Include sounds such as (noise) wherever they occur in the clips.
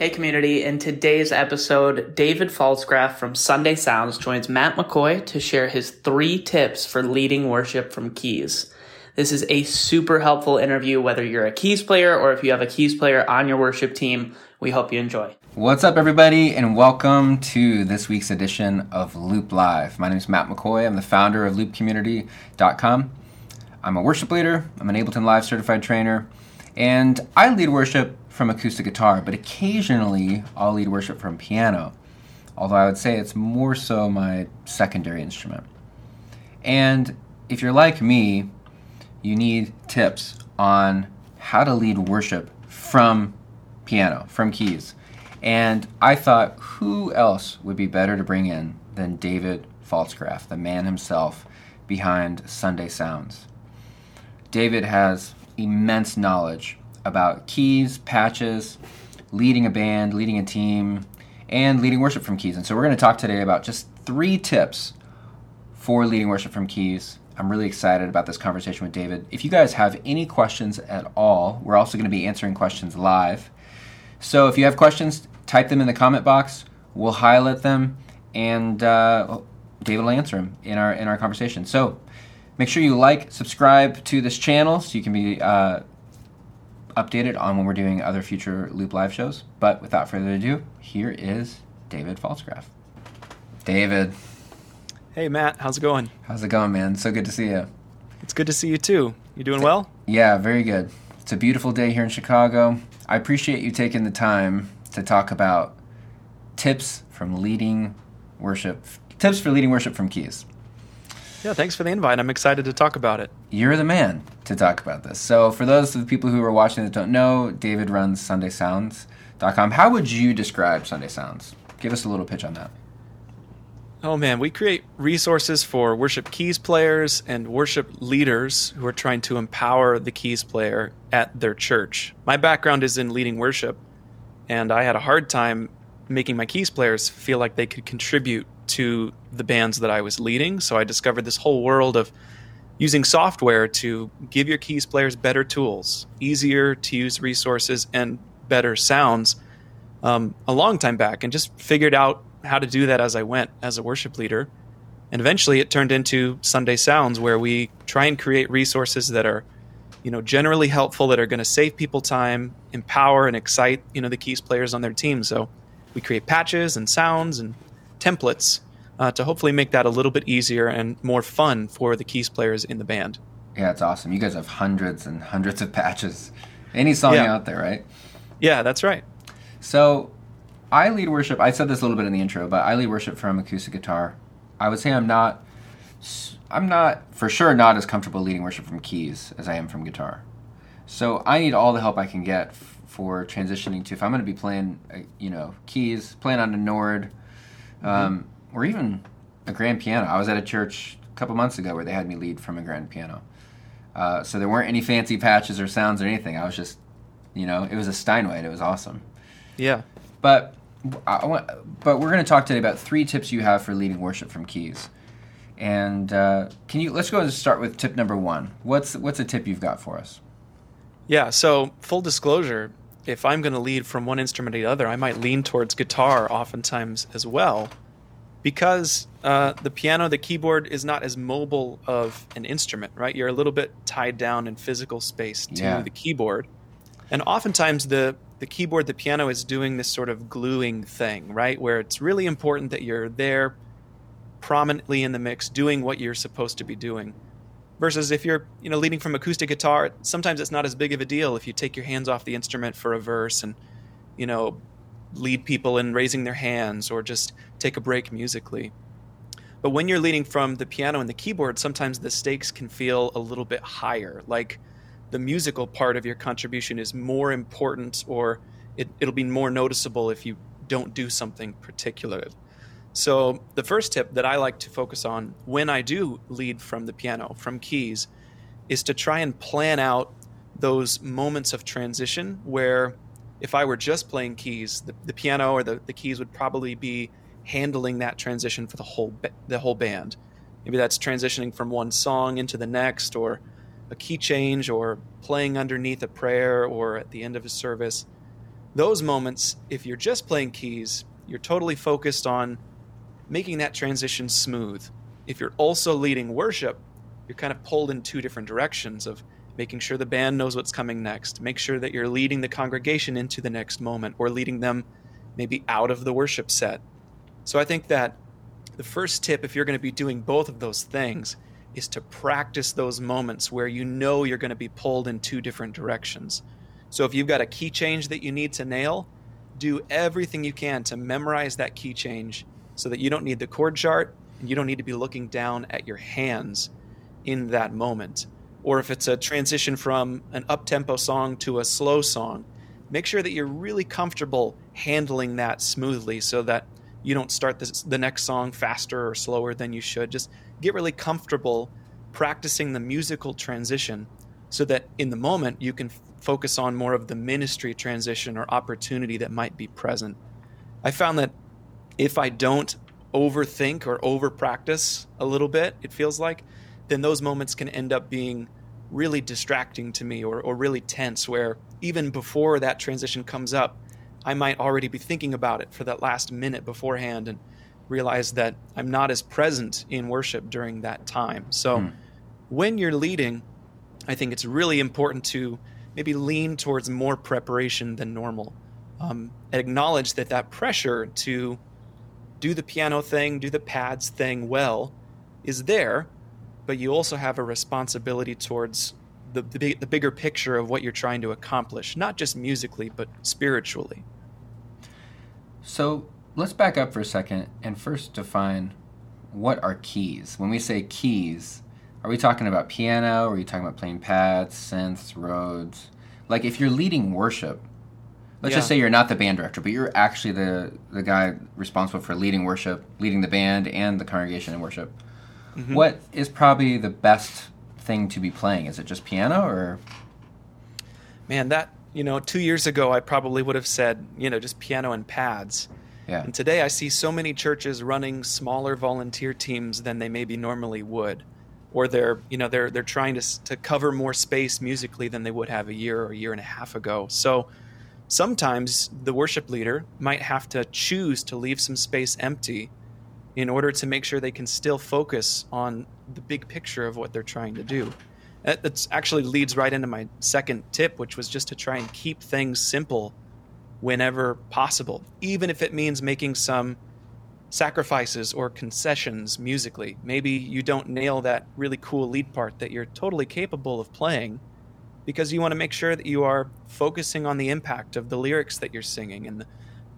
Hey, community. In today's episode, David Pfaltzgraff from Sunday Sounds joins Matt McCoy to share his three tips for leading worship from keys. This is a super helpful interview, whether you're a keys player or if you have a keys player on your worship team. We hope you enjoy. What's up, everybody, and welcome to this week's edition of Loop Live. My name is Matt McCoy. I'm the founder of loopcommunity.com. I'm a worship leader, I'm an Ableton Live certified trainer, and I lead worship from acoustic guitar, but occasionally I'll lead worship from piano, although I would say it's more so my secondary instrument. And if you're like me, you need tips on how to lead worship from piano, from keys. And I thought, who else would be better to bring in than David Pfaltzgraff, the man himself behind Sunday Sounds? David has immense knowledge about keys, patches, leading a band, leading a team, and leading worship from keys. And so we're going to talk today about just three tips for leading worship from keys. I'm really excited about this conversation with David. If you guys have any questions at all, we're also going to be answering questions live. So if you have questions, type them in the comment box. We'll highlight them, and uh, David will answer them in our in our conversation. So make sure you like, subscribe to this channel so you can be uh, updated on when we're doing other future Loop Live shows. But without further ado, here is David Pfaltzgraff. David. Hey, Matt. How's it going? How's it going, man? So good to see you. It's good to see you too. You doing well? Yeah, very good. It's a beautiful day here in Chicago. I appreciate you taking the time to talk about tips from leading worship, tips for leading worship from keys. Yeah, thanks for the invite. I'm excited to talk about it. You're the man to talk about this. So, for those of the people who are watching that don't know, David runs SundaySounds.com. How would you describe Sunday Sounds? Give us a little pitch on that. Oh man, we create resources for worship keys players and worship leaders who are trying to empower the keys player at their church. My background is in leading worship, and I had a hard time making my keys players feel like they could contribute to the bands that I was leading. So I discovered this whole world of using software to give your keys players better tools, easier to use resources, and better sounds um, a long time back, and just figured out how to do that as I went as a worship leader. And eventually it turned into Sunday Sounds, where we try and create resources that are you know generally helpful that are going to save people time empower and excite you know the keys players on their team so we create patches and sounds and templates uh, to hopefully make that a little bit easier and more fun for the keys players in the band. Yeah, it's awesome. You guys have hundreds and hundreds of patches. Any song yeah. out there, right? Yeah, that's right. So, I lead worship. I said this a little bit in the intro, but I lead worship from acoustic guitar. I would say I'm not. I'm not for sure not as comfortable leading worship from keys as I am from guitar. So I need all the help I can get for transitioning to if I'm going to be playing, uh, you know, keys, playing on a Nord, um, mm-hmm. Or even a grand piano. I was at a church a couple months ago where they had me lead from a grand piano. Uh, so there weren't any fancy patches or sounds or anything. I was just, you know, it was a Steinway. It was awesome. Yeah. But I want, but we're going to talk today about three tips you have for leading worship from keys. And uh, can you let's go and start with tip number one. What's what's a tip you've got for us? Yeah. So full disclosure, if I'm going to lead from one instrument to the other, I might lean towards guitar oftentimes as well, because uh, the piano, the keyboard is not as mobile of an instrument, right? You're a little bit tied down in physical space to yeah. the keyboard, and oftentimes the the keyboard, the piano is doing this sort of gluing thing, right? Where it's really important that you're there prominently in the mix, doing what you're supposed to be doing versus if you're you know leading from acoustic guitar sometimes it's not as big of a deal if you take your hands off the instrument for a verse and you know lead people in raising their hands or just take a break musically. But when you're leading from the piano and the keyboard sometimes the stakes can feel a little bit higher. Like the musical part of your contribution is more important or it, it'll be more noticeable if you don't do something particular. So, the first tip that I like to focus on when I do lead from the piano, from keys, is to try and plan out those moments of transition where if I were just playing keys, the, the piano or the, the keys would probably be handling that transition for the whole the whole band. Maybe that's transitioning from one song into the next, or a key change, or playing underneath a prayer, or at the end of a service. those moments, if you're just playing keys, you're totally focused on making that transition smooth. If you're also leading worship, you're kind of pulled in two different directions of making sure the band knows what's coming next, make sure that you're leading the congregation into the next moment or leading them maybe out of the worship set. So I think that the first tip, if you're going to be doing both of those things, is to practice those moments where you know you're going to be pulled in two different directions. So if you've got a key change that you need to nail, do everything you can to memorize that key change so that you don't need the chord chart and you don't need to be looking down at your hands in that moment. Or if it's a transition from an up tempo song to a slow song, make sure that you're really comfortable handling that smoothly so that you don't start this, the next song faster or slower than you should. Just get really comfortable practicing the musical transition so that in the moment you can f- focus on more of the ministry transition or opportunity that might be present. I found that if I don't overthink or over practice a little bit, it feels like, then those moments can end up being really distracting to me or, or really tense, where even before that transition comes up, I might already be thinking about it for that last minute beforehand and realize that I'm not as present in worship during that time. So hmm. when you're leading, I think it's really important to maybe lean towards more preparation than normal. Um, acknowledge that that pressure to do the piano thing, do the pads thing well is there, but you also have a responsibility towards the, the, big, the bigger picture of what you're trying to accomplish, not just musically, but spiritually. So let's back up for a second and first define what are keys. When we say keys, are we talking about piano? Or are you talking about playing pads, synths, Rhodes? Like if you're leading worship, let's yeah. just say you're not the band director, but you're actually the the guy responsible for leading worship, leading the band and the congregation in worship. Mm-hmm. What is probably the best thing to be playing? Is it just piano or? Man, that you know, two years ago I probably would have said you know just piano and pads. Yeah. And today I see so many churches running smaller volunteer teams than they maybe normally would, or they're you know they're they're trying to to cover more space musically than they would have a year or a year and a half ago. So sometimes the worship leader might have to choose to leave some space empty in order to make sure they can still focus on the big picture of what they're trying to do. That actually leads right into my second tip, which was just to try and keep things simple whenever possible, even if it means making some sacrifices or concessions musically. Maybe you don't nail that really cool lead part that you're totally capable of playing because you want to make sure that you are focusing on the impact of the lyrics that you're singing and the,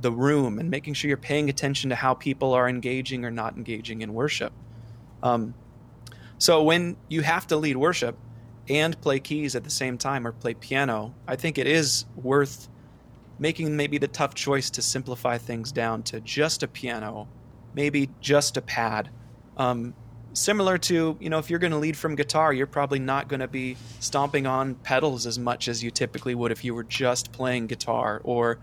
the room and making sure you're paying attention to how people are engaging or not engaging in worship. Um, so when you have to lead worship and play keys at the same time or play piano, I think it is worth making maybe the tough choice to simplify things down to just a piano, maybe just a pad. Um, similar to, you know, if you're going to lead from guitar, you're probably not going to be stomping on pedals as much as you typically would if you were just playing guitar or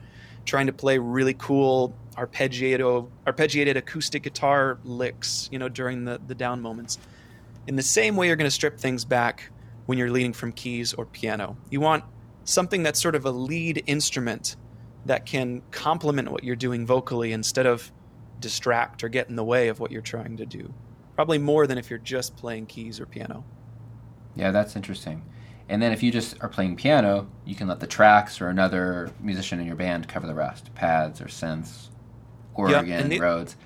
trying to play really cool arpeggiated, arpeggiated acoustic guitar licks, you know, during the, the down moments. In the same way, you're going to strip things back when you're leading from keys or piano. You want something that's sort of a lead instrument that can complement what you're doing vocally instead of distract or get in the way of what you're trying to do. Probably more than if you're just playing keys or piano. Yeah, that's interesting. And then if you just are playing piano, you can let the tracks or another musician in your band cover the rest pads or synths, organ, yeah, and the, Rhodes.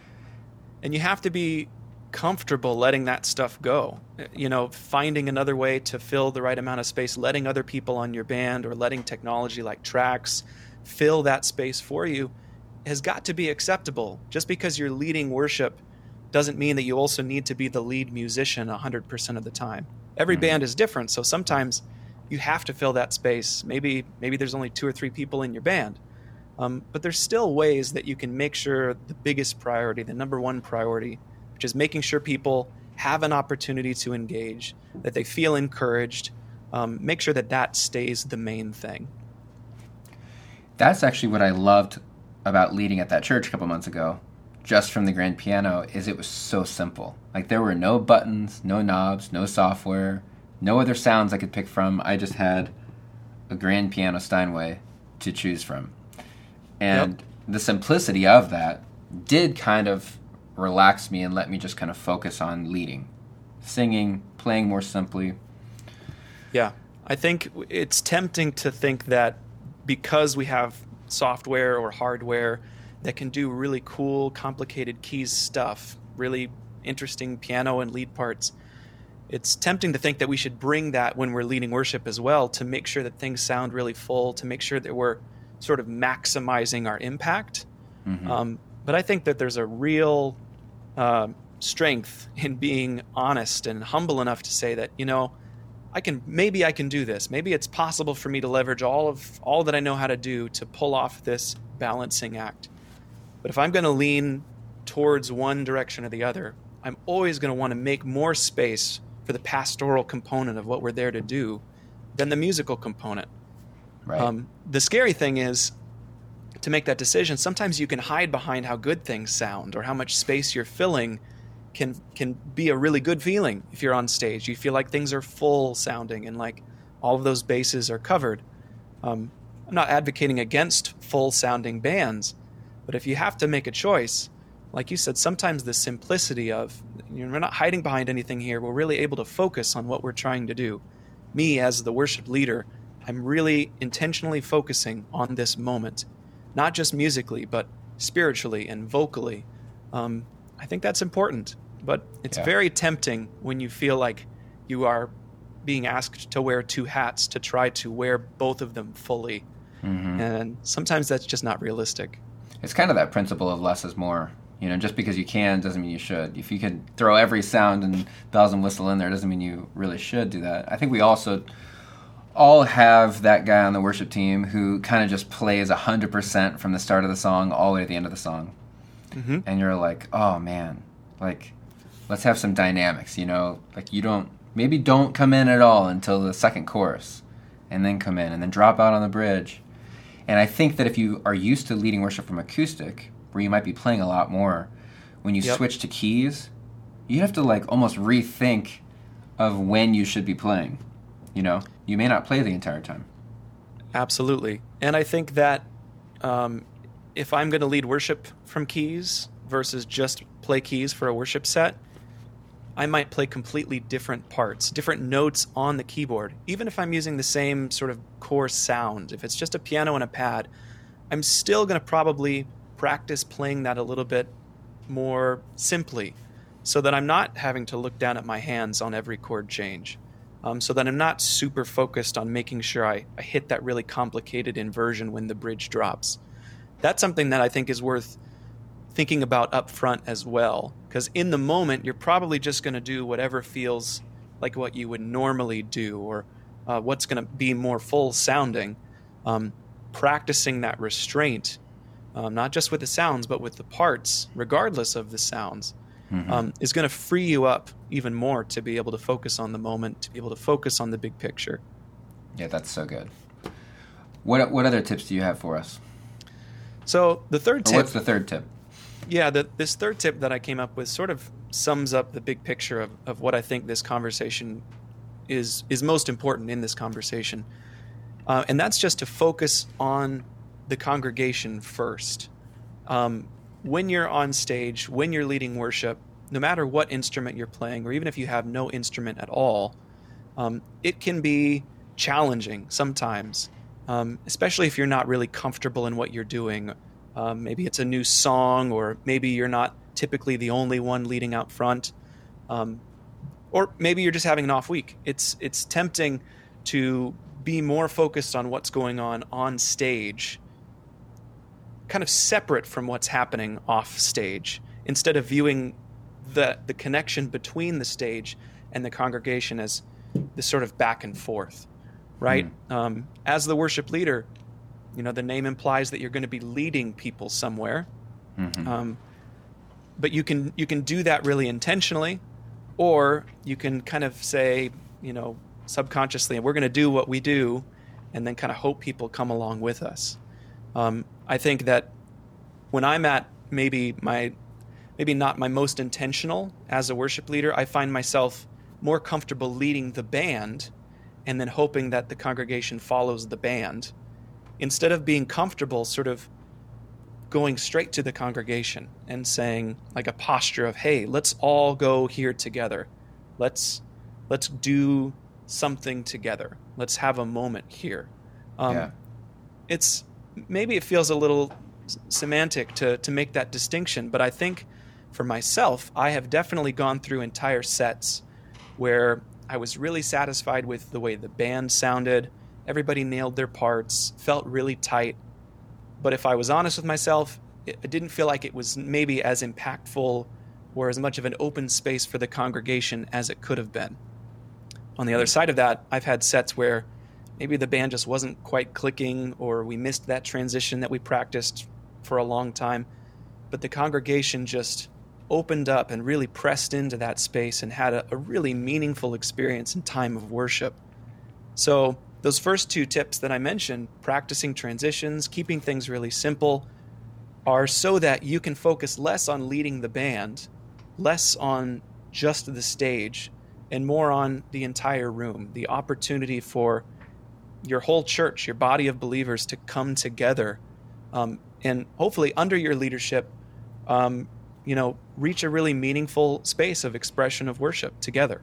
And you have to be comfortable letting that stuff go. You know, finding another way to fill the right amount of space, letting other people on your band or letting technology like tracks fill that space for you has got to be acceptable. Just because you're leading worship doesn't mean that you also need to be the lead musician 100% of the time. Every mm-hmm. band is different, so sometimes you have to fill that space. Maybe maybe there's only two or three people in your band. Um, but there's still ways that you can make sure the biggest priority, the number one priority, which is making sure people have an opportunity to engage, that they feel encouraged, um, make sure that that stays the main thing. That's actually what I loved about leading at that church a couple months ago, just from the grand piano, is it was so simple. Like there were no buttons, no knobs, no software, no other sounds I could pick from. I just had a grand piano Steinway to choose from. And yep. the simplicity of that did kind of relax me and let me just kind of focus on leading, singing, playing more simply. Yeah. I think it's tempting to think that because we have software or hardware that can do really cool, complicated keys stuff, really interesting piano and lead parts, it's tempting to think that we should bring that when we're leading worship as well to make sure that things sound really full, to make sure that we're sort of maximizing our impact. Mm-hmm. Um, but I think that there's a real uh, strength in being honest and humble enough to say that, you know, I can maybe I can do this. Maybe it's possible for me to leverage all of all that I know how to do to pull off this balancing act. But if I'm going to lean towards one direction or the other, I'm always going to want to make more space for the pastoral component of what we're there to do than the musical component. Right. Um, the scary thing is to make that decision. Sometimes you can hide behind how good things sound or how much space you're filling can can be a really good feeling if you're on stage. You feel like things are full sounding and like all of those bases are covered. Um, I'm not advocating against full sounding bands, but if you have to make a choice, like you said, sometimes the simplicity of you know, we're not hiding behind anything here. We're really able to focus on what we're trying to do. Me as the worship leader, I'm really intentionally focusing on this moment, not just musically, but spiritually and vocally. Um, I think that's important. But it's yeah. very tempting when you feel like you are being asked to wear two hats to try to wear both of them fully. Mm-hmm. And sometimes that's just not realistic. It's kind of that principle of less is more. You know, just because you can doesn't mean you should. If you can throw every sound and bells and whistle in there, doesn't mean you really should do that. I think we also all have that guy on the worship team who kind of just plays 100% from the start of the song all the way to the end of the song. Mm-hmm. And you're like, oh man, like let's have some dynamics, you know? Like you don't maybe don't come in at all until the second chorus and then come in and then drop out on the bridge. And I think that if you are used to leading worship from acoustic, where you might be playing a lot more, when you yep. switch to keys, you have to like almost rethink of when you should be playing. You know, you may not play the entire time. Absolutely. And I think that um, if I'm going to lead worship from keys versus just play keys for a worship set, I might play completely different parts, different notes on the keyboard. Even if I'm using the same sort of core sound, if it's just a piano and a pad, I'm still going to probably practice playing that a little bit more simply so that I'm not having to look down at my hands on every chord change. Um, so that I'm not super focused on making sure I, I hit that really complicated inversion when the bridge drops. That's something that I think is worth thinking about up front as well because in the moment you're probably just going to do whatever feels like what you would normally do or uh, what's going to be more full sounding um, practicing that restraint um, not just with the sounds but with the parts regardless of the sounds mm-hmm. um, is going to free you up even more to be able to focus on the moment to be able to focus on the big picture. Yeah that's so good. What, what other tips do you have for us? So the third tip or what's the third tip? Yeah, the, this third tip that I came up with sort of sums up the big picture of, of what I think this conversation is is most important in this conversation, uh, and that's just to focus on the congregation first. Um, when you're on stage, when you're leading worship, no matter what instrument you're playing, or even if you have no instrument at all, um, it can be challenging sometimes, um, especially if you're not really comfortable in what you're doing um, maybe it's a new song, or maybe you're not typically the only one leading out front, um, or maybe you're just having an off week. It's it's tempting to be more focused on what's going on on stage, kind of separate from what's happening off stage, instead of viewing the the connection between the stage and the congregation as this sort of back and forth, right? Mm. Um, as the worship leader, you know, the name implies that you're going to be leading people somewhere. Mm-hmm. Um, but you can you can do that really intentionally, or you can kind of say, you know, subconsciously, we're going to do what we do, and then kind of hope people come along with us. Um, I think that when I'm at maybe my maybe not my most intentional as a worship leader, I find myself more comfortable leading the band and then hoping that the congregation follows the band instead of being comfortable sort of going straight to the congregation and saying like a posture of hey let's all go here together. Let's let's do something together. Let's have a moment here. Um, yeah. it's maybe it feels a little semantic to to make that distinction but i think for myself i have definitely gone through entire sets where i was really satisfied with the way the band sounded. Everybody nailed their parts felt really tight. But if I was honest with myself, it, it didn't feel like it was maybe as impactful or as much of an open space for the congregation as it could have been. On the other mm. side of that, I've had sets where maybe the band just wasn't quite clicking or we missed that transition that we practiced for a long time, but the congregation just opened up and really pressed into that space and had a, a really meaningful experience in time of worship. So those first two tips that I mentioned, practicing transitions, keeping things really simple, are so that you can focus less on leading the band, less on just the stage, and more on the entire room, the opportunity for your whole church, your body of believers to come together um, and hopefully under your leadership, um, you know, reach a really meaningful space of expression of worship together.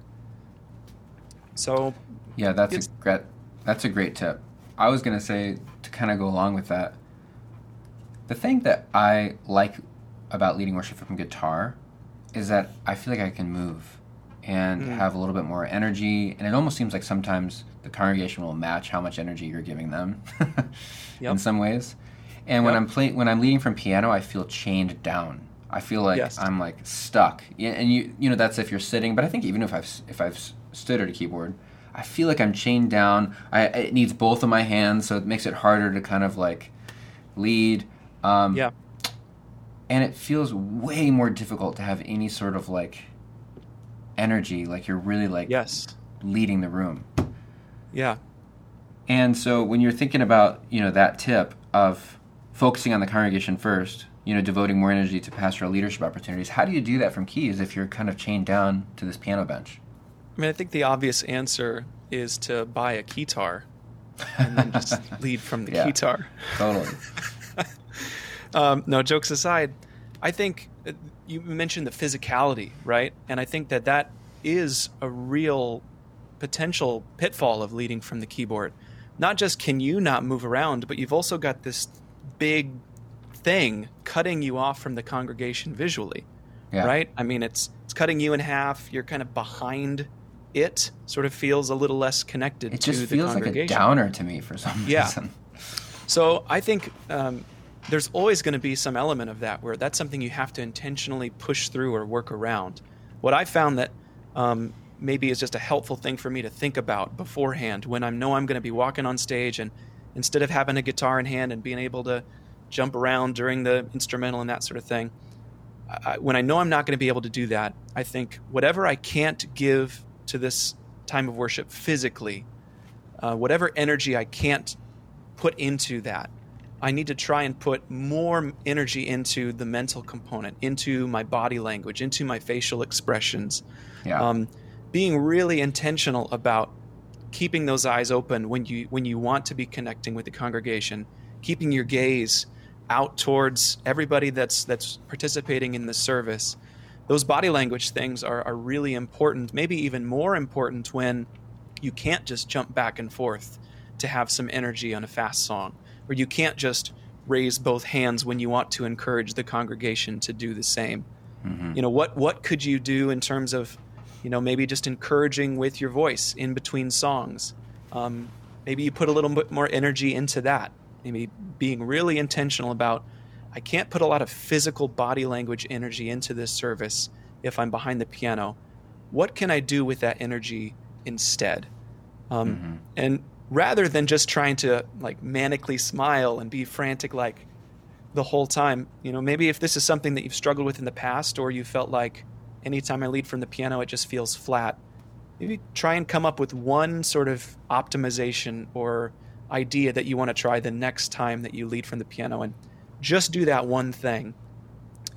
So, yeah, that's a great that's a great tip. I was going to say, to kind of go along with that, the thing that I like about leading worship from guitar is that I feel like I can move and mm. have a little bit more energy. And it almost seems like sometimes the congregation will match how much energy you're giving them (laughs) yep. in some ways. And yep. when I'm playing, when I'm leading from piano, I feel chained down. I feel like yes. I'm like stuck. And you, you know, that's if you're sitting. But I think even if I've if I've stood at a keyboard, I feel like I'm chained down. I, it needs both of my hands, so it makes it harder to kind of like lead. Um, yeah. And it feels way more difficult to have any sort of like energy, like you're really like yes leading the room. Yeah. And so when you're thinking about you know that tip of focusing on the congregation first, you know, devoting more energy to pastoral leadership opportunities, how do you do that from keys if you're kind of chained down to this piano bench? I mean, I think the obvious answer is to buy a keytar (laughs) and then just lead from the yeah, keytar. Totally. (laughs) um, no, jokes aside, I think uh, you mentioned the physicality, right? And I think that that is a real potential pitfall of leading from the keyboard. Not just can you not move around, but you've also got this big thing cutting you off from the congregation visually. Yeah. Right? I mean, it's it's cutting you in half. You're kind of behind it sort of feels a little less connected it to just feels like a downer to me for some reason. yeah. reason. So I think um, there's always going to be some element of that where that's something you have to intentionally push through or work around. What I found that um, maybe is just a helpful thing for me to think about beforehand when I know I'm going to be walking on stage and instead of having a guitar in hand and being able to jump around during the instrumental and that sort of thing. I, when I know I'm not going to be able to do that, I think whatever I can't give to this time of worship physically, uh, whatever energy I can't put into that, I need to try and put more energy into the mental component, into my body language, into my facial expressions. Yeah. Um, being really intentional about keeping those eyes open when you when you want to be connecting with the congregation, keeping your gaze out towards everybody that's that's participating in the service, those body language things are, are really important, maybe even more important when you can't just jump back and forth to have some energy on a fast song, or you can't just raise both hands when you want to encourage the congregation to do the same. Mm-hmm. You know, what what could you do in terms of, you know, maybe just encouraging with your voice in between songs? Um, maybe you put a little bit more energy into that. Maybe being really intentional about I can't put a lot of physical body language energy into this service if I'm behind the piano. What can I do with that energy instead? Um, mm-hmm. And rather than just trying to like manically smile and be frantic like the whole time, you know, maybe if this is something that you've struggled with in the past or you felt like anytime I lead from the piano, it just feels flat, maybe try and come up with one sort of optimization or idea that you want to try the next time that you lead from the piano and just do that one thing.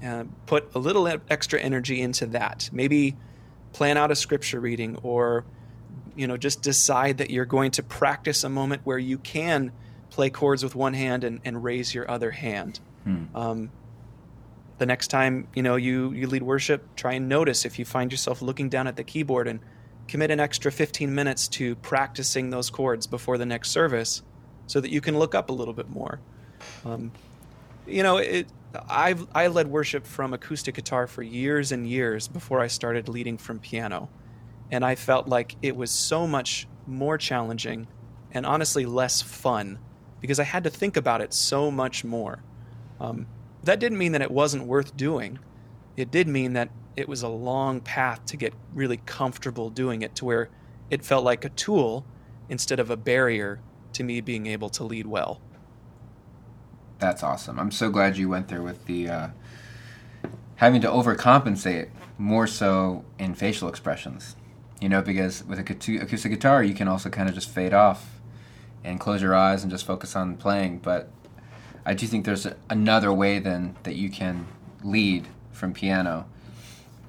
Uh, put a little extra energy into that. Maybe plan out a scripture reading or you know just decide that you're going to practice a moment where you can play chords with one hand and, and raise your other hand. Um, the next time you know you you lead worship, try and notice if you find yourself looking down at the keyboard and commit an extra 15 minutes to practicing those chords before the next service, so that you can look up a little bit more. Um, you know, it. I've I led worship from acoustic guitar for years and years before I started leading from piano, and I felt like it was so much more challenging and honestly less fun because I had to think about it so much more. Um, that didn't mean that it wasn't worth doing. It did mean that it was a long path to get really comfortable doing it to where it felt like a tool instead of a barrier to me being able to lead well. That's awesome. I'm so glad you went there with the uh, having to overcompensate more so in facial expressions. You know, because with a acoustic guitar, you can also kind of just fade off and close your eyes and just focus on playing. But I do think there's another way then that you can lead from piano,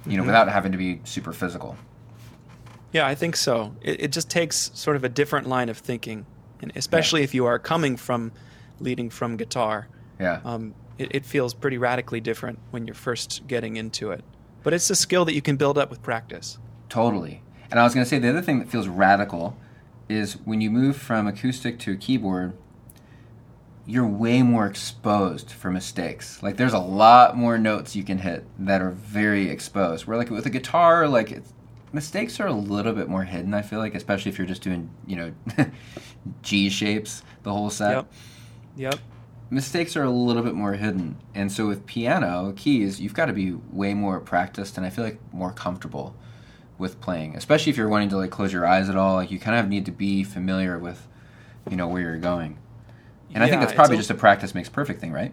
you know, Mm-hmm. without having to be super physical. Yeah, I think so. It, it just takes sort of a different line of thinking, and especially if you are coming from leading from guitar. Yeah. Um, it, it feels pretty radically different when you're first getting into it. But it's a skill that you can build up with practice. Totally. And I was going to say the other thing that feels radical is when you move from acoustic to a keyboard, you're way more exposed for mistakes. Like there's a lot more notes you can hit that are very exposed. Where like with a guitar, like it's, mistakes are a little bit more hidden. I feel like, especially if you're just doing you know (laughs) G shapes the whole set. Yep. Yep. Mistakes are a little bit more hidden, and so with piano keys, you've got to be way more practiced, and I feel like more comfortable with playing, especially if you're wanting to like close your eyes at all. Like you kind of need to be familiar with, you know, where you're going. And I think that's probably a- just a practice makes perfect thing, right?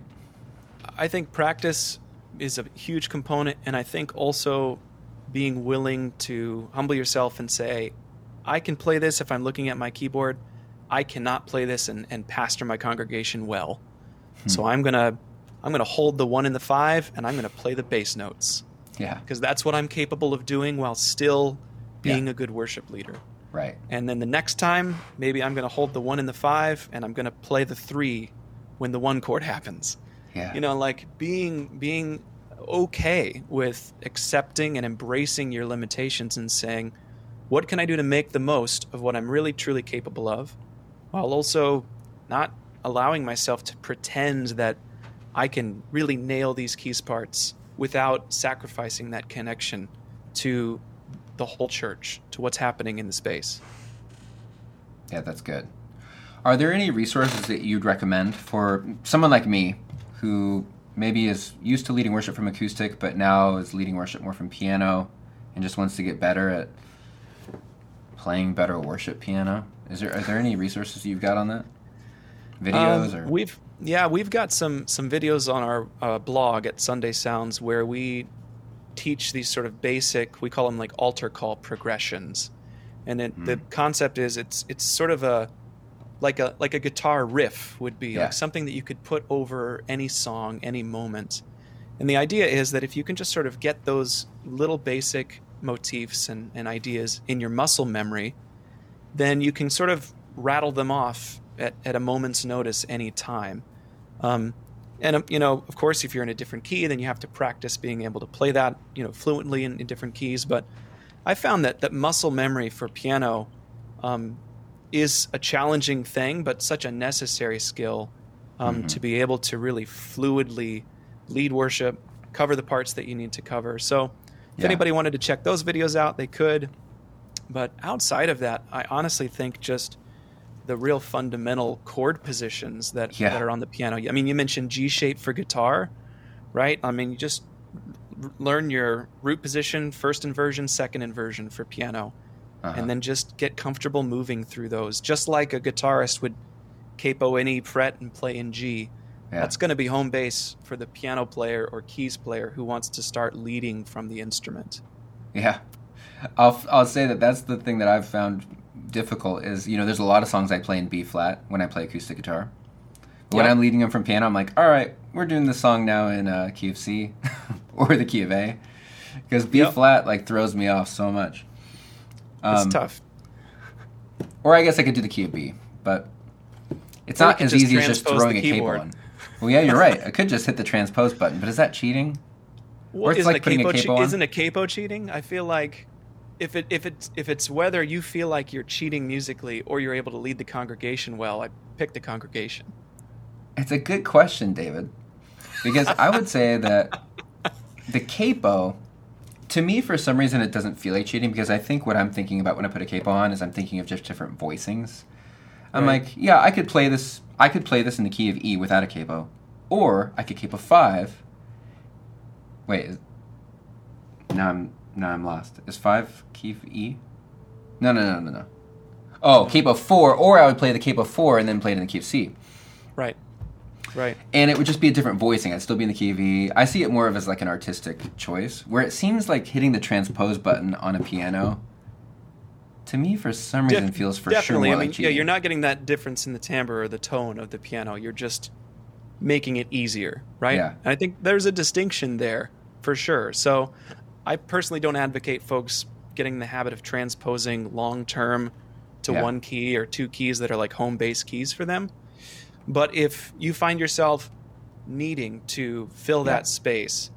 I think practice is a huge component, and I think also being willing to humble yourself and say, I can play this if I'm looking at my keyboard. I cannot play this and, and pastor my congregation well. Hmm. So I'm gonna I'm gonna hold the one and the five and I'm gonna play the bass notes. Yeah, Because that's what I'm capable of doing while still being Yeah. a good worship leader. right. And then the next time, maybe I'm gonna hold the one and the five and I'm gonna play the three when the one chord (laughs) happens Yeah, you know like being being okay with accepting and embracing your limitations and saying what can i do to make the most of what i'm really truly capable of while also not allowing myself to pretend that i can really nail these keys parts without sacrificing that connection to the whole church to what's happening in the space yeah, that's good. Are there any resources that you'd recommend for someone like me, who maybe is used to leading worship from acoustic, but now is leading worship more from piano, and just wants to get better at playing better worship piano? Is there are there any resources you've got on that? Videos Um, or we've yeah we've got some some videos on our uh, blog at Sunday Sounds where we teach these sort of basic we call them like altar call progressions, and it, the concept is it's it's sort of a like a like a guitar riff would be Yeah. like something that you could put over any song any moment, and the idea is that if you can just sort of get those little basic motifs and, and ideas in your muscle memory, then you can sort of rattle them off at, at a moment's notice any time. Um, and um, you know, of course, if you're in a different key, then you have to practice being able to play that you know fluently in, in different keys. But I found that that muscle memory for piano um, is a challenging thing, but such a necessary skill um, to be able to really fluidly lead worship, cover the parts that you need to cover. So, if Yeah. anybody wanted to check those videos out, they could. But outside of that, I honestly think just the real fundamental chord positions that, Yeah. that are on the piano. I mean, you mentioned G shape for guitar, right? I mean, you just learn your root position, first inversion, second inversion for piano, Uh-huh. and then just get comfortable moving through those, just like a guitarist would capo any fret and play in G. Yeah. That's going to be home base for the piano player or keys player who wants to start leading from the instrument. Yeah, I'll I'll say that that's the thing that I've found difficult is you know there's a lot of songs I play in B flat when I play acoustic guitar. But When I'm leading them from piano, I'm like, all right, we're doing this song now in uh, key of C (laughs) or the key of A, because B Yep. flat like throws me off so much. It's Um, tough. Or I guess I could do the key of B, but It's Or not as easy as just throwing a capo on. Well, yeah, you're (laughs) right. I could just hit the transpose button, but is that cheating? Well, it's isn't like a putting a capo capo on? isn't a capo cheating? I feel like if it if it's if it's whether you feel like you're cheating musically or you're able to lead the congregation well, I pick the congregation. It's a good question, David. Because I would say that the capo, to me, for some reason, it doesn't feel like cheating because I think what I'm thinking about when I put a capo on is I'm thinking of just different voicings. I'm Right. like, yeah, I could play this. I could play this in the key of E without a capo, or I could capo five. Wait, now I'm now I'm lost. Is five key of E? No, no, no, no, no. Oh, capo four, or I would play the capo four and then play it in the key of C Right. Right. and it would just be a different voicing. I'd still be in the key of E. I see it more of as like an artistic choice, where it seems like hitting the transpose button on a piano. To me, for some reason, Def- feels for definitely. sure I more mean, like yeah, you're not getting that difference in the timbre or the tone of the piano. You're just making it easier, right? Yeah. And I think there's a distinction there for sure. So, I personally don't advocate folks getting in the habit of transposing long term to Yeah. one key or two keys that are like home base keys for them. But if you find yourself needing to fill Yeah. that space,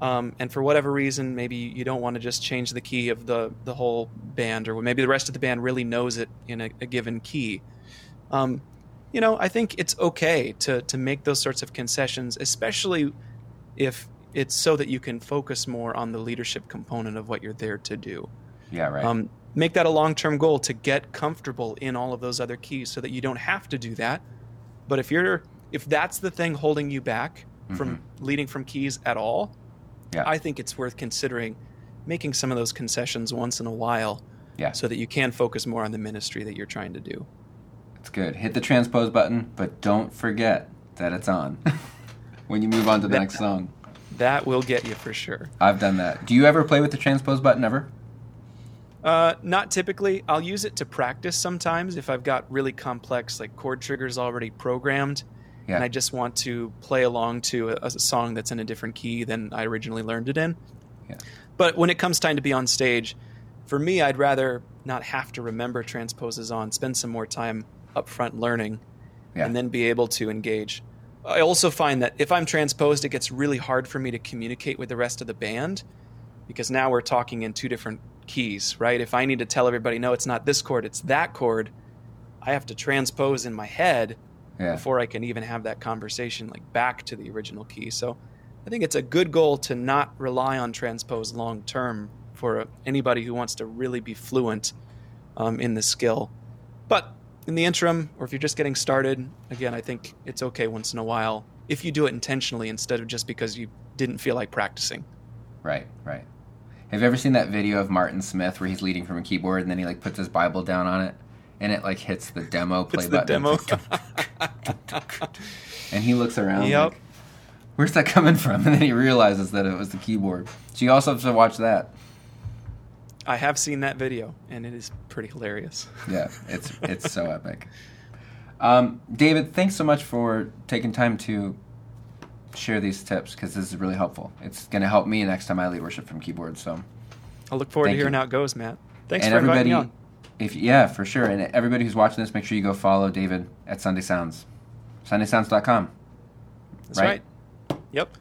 um, and for whatever reason, maybe you don't want to just change the key of the the whole band, or maybe the rest of the band really knows it in a, a given key. Um, you know, I think it's okay to to make those sorts of concessions, especially if it's so that you can focus more on the leadership component of what you're there to do. yeah, right. Um, make that a long term goal to get comfortable in all of those other keys, so that you don't have to do that. But if you're if that's the thing holding you back from leading from keys at all, Yeah. I think it's worth considering making some of those concessions once in a while yeah, so that you can focus more on the ministry that you're trying to do. it's good. Hit the transpose button, but don't forget that it's on (laughs) when you move on to the next song. That will get you for sure. I've done that. Do you ever play with the transpose button ever? Uh, not typically. I'll use it to practice sometimes if I've got really complex like chord triggers already programmed, Yeah. and I just want to play along to a, a song that's in a different key than I originally learned it in. Yeah. But when it comes time to be on stage, for me, I'd rather not have to remember transposes on, spend some more time up front learning, Yeah. and then be able to engage. I also find that if I'm transposed, it gets really hard for me to communicate with the rest of the band because now we're talking in two different keys, right? If I need to tell everybody, no, it's not this chord, it's that chord, I have to transpose in my head Yeah. before I can even have that conversation like back to the original key. So I think it's a good goal to not rely on transpose long term for anybody who wants to really be fluent um, in the skill. But in the interim, or if you're just getting started, again, I think it's okay once in a while if you do it intentionally instead of just because you didn't feel like practicing. Right, right. Have you ever seen that video of Martin Smith where he's leading from a keyboard and then he like puts his Bible down on it and it like hits the demo play It's the button? demo. (laughs) and he looks around Yep. like, where's that coming from? (laughs) And then he realizes that it was the keyboard. So you also have to watch that. I have seen that video, and it is pretty hilarious. (laughs) Yeah, it's it's so epic. Um, David, thanks so much for taking time to share these tips because this is really helpful. It's going to help me next time I lead worship from keyboard. So, I'll look forward Thank to hearing you. how it goes, Matt. Thanks and for inviting everybody, me on. if yeah, for sure, and everybody who's watching this, make sure you go follow David at Sunday Sounds, SundaySounds.com. That's right. right. Yep.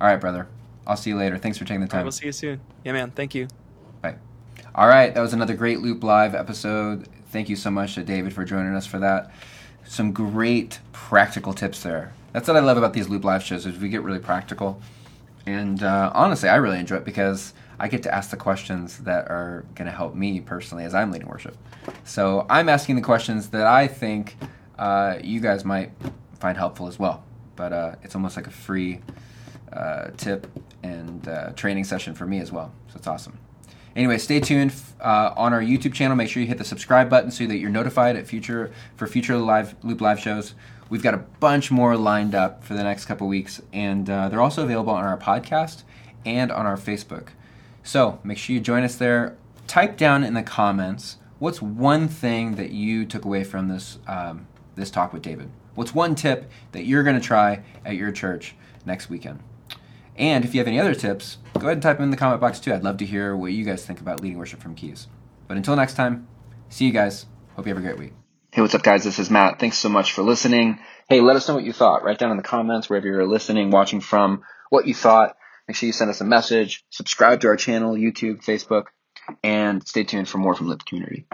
All right, brother. I'll see you later. Thanks for taking the All right, time. we'll see you soon. Yeah, man. Thank you. All right, that was another great Loop Live episode. Thank you so much to David for joining us for that. Some great practical tips there. That's what I love about these Loop Live shows is we get really practical. And uh, honestly, I really enjoy it because I get to ask the questions that are going to help me personally as I'm leading worship. So I'm asking the questions that I think uh, you guys might find helpful as well. But uh, it's almost like a free uh, tip and uh, training session for me as well. So it's awesome. Anyway, stay tuned uh, on our YouTube channel. Make sure you hit the subscribe button so that you're notified at future for future live Loop Live shows. We've got a bunch more lined up for the next couple weeks, and uh, they're also available on our podcast and on our Facebook. So make sure you join us there. Type down in the comments what's one thing that you took away from this um, this talk with David. What's one tip that you're going to try at your church next weekend? And if you have any other tips, go ahead and type them in the comment box too. I'd love to hear what you guys think about leading worship from keys. But until next time, see you guys. Hope you have a great week. Hey, what's up, guys? This is Matt. Thanks so much for listening. Hey, let us know what you thought. Write down in the comments wherever you're listening, watching from, what you thought. Make sure you send us a message. Subscribe to our channel, YouTube, Facebook, and stay tuned for more from Loop Community.